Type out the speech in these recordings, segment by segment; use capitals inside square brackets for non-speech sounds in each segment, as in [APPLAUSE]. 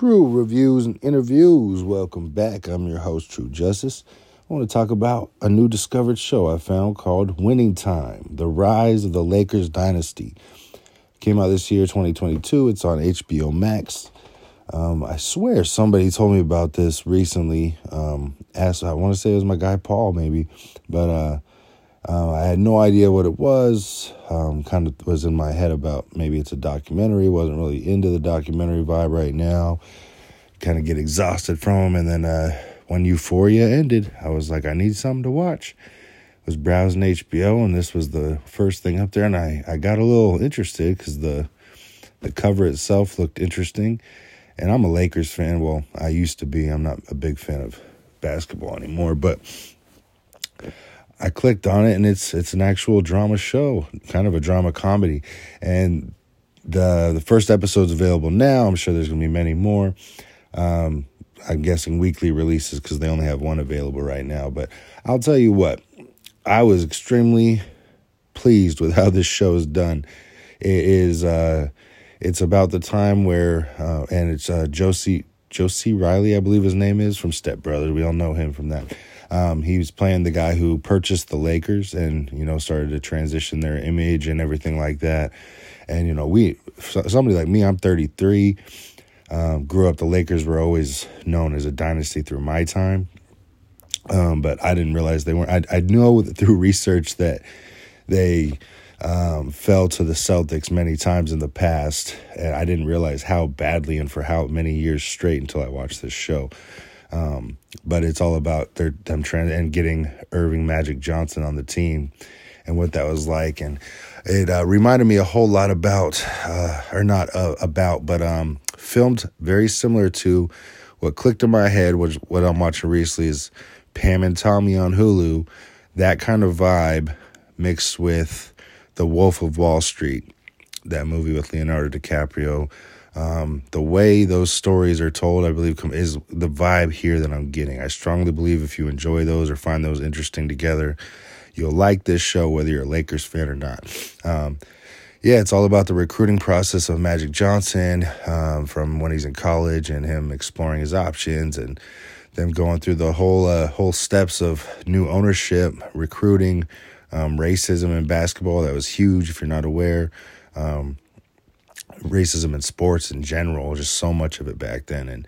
True Reviews and Interviews. Welcome back. I'm your host, True Justice. I want to talk about a new discovered show I found called Winning Time The Rise of the Lakers Dynasty. Came out this year, 2022. It's on HBO Max. Um, I swear somebody told me about this recently. Um, asked, I want to say it was my guy Paul, maybe, but uh, uh, I had no idea what it was. Um, kind of was in my head about maybe it's a documentary. wasn't really into the documentary vibe right now. Kind of get exhausted from them. And then uh, when Euphoria ended, I was like, I need something to watch. I Was browsing HBO, and this was the first thing up there, and I, I got a little interested because the the cover itself looked interesting. And I'm a Lakers fan. Well, I used to be. I'm not a big fan of basketball anymore, but I clicked on it and it's it's an actual drama show, kind of a drama comedy. And the the first episode's available now. I'm sure there's going to be many more. Um, I'm guessing weekly releases because they only have one available right now. But I'll tell you what, I was extremely pleased with [LAUGHS] how this show is done. It is uh, it's about the time where uh, and it's uh, Josie John C. Reilly, I believe his name is from Step Brothers. We all know him from that. Um, he was playing the guy who purchased the Lakers and you know started to transition their image and everything like that. And you know, we somebody like me, I'm 33. Um, grew up, the Lakers were always known as a dynasty through my time, um, but I didn't realize they weren't. I, I know [LAUGHS] through research that they um, fell to the Celtics many times in the past, and I didn't realize how badly and for how many years straight until I watched this show. Um, but it's all about their them trying and getting Earvin Magic Johnson on the team and what that was like. And it uh, reminded me a whole lot about, uh, or not uh, about, but um, filmed very similar to what clicked in my head, which what I'm watching recently is Pam and Tommy on Hulu. That kind of vibe mixed with The Wolf of Wall Street, that movie with Leonardo DiCaprio. Um, the way those stories are told, I believe, is the vibe here that I'm getting. I strongly believe if you enjoy those or find those interesting together, you'll like this show, whether you're a Lakers fan or not. Um, yeah, it's all about the recruiting process of Magic Johnson um, from when he's in college and him exploring his options and them going through the whole uh, whole steps of new ownership, recruiting, um, racism in basketball. That was huge. If you're not aware. Um, racism in sports in general, just so much of it back then. And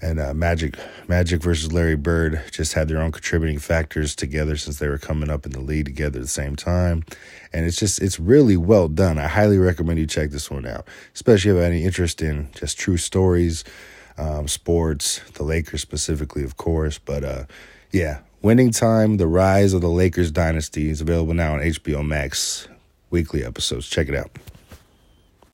and uh, Magic Magic versus Larry Bird just had their own contributing factors together since they were coming up in the league together at the same time. And it's just it's really well done. I highly recommend you check this one out, especially if you have any interest in just true stories, um, sports, the Lakers specifically, of course. But uh, yeah, Winning Time: The Rise of the Lakers Dynasty is available now on HBO Max. Weekly episodes. Check it out.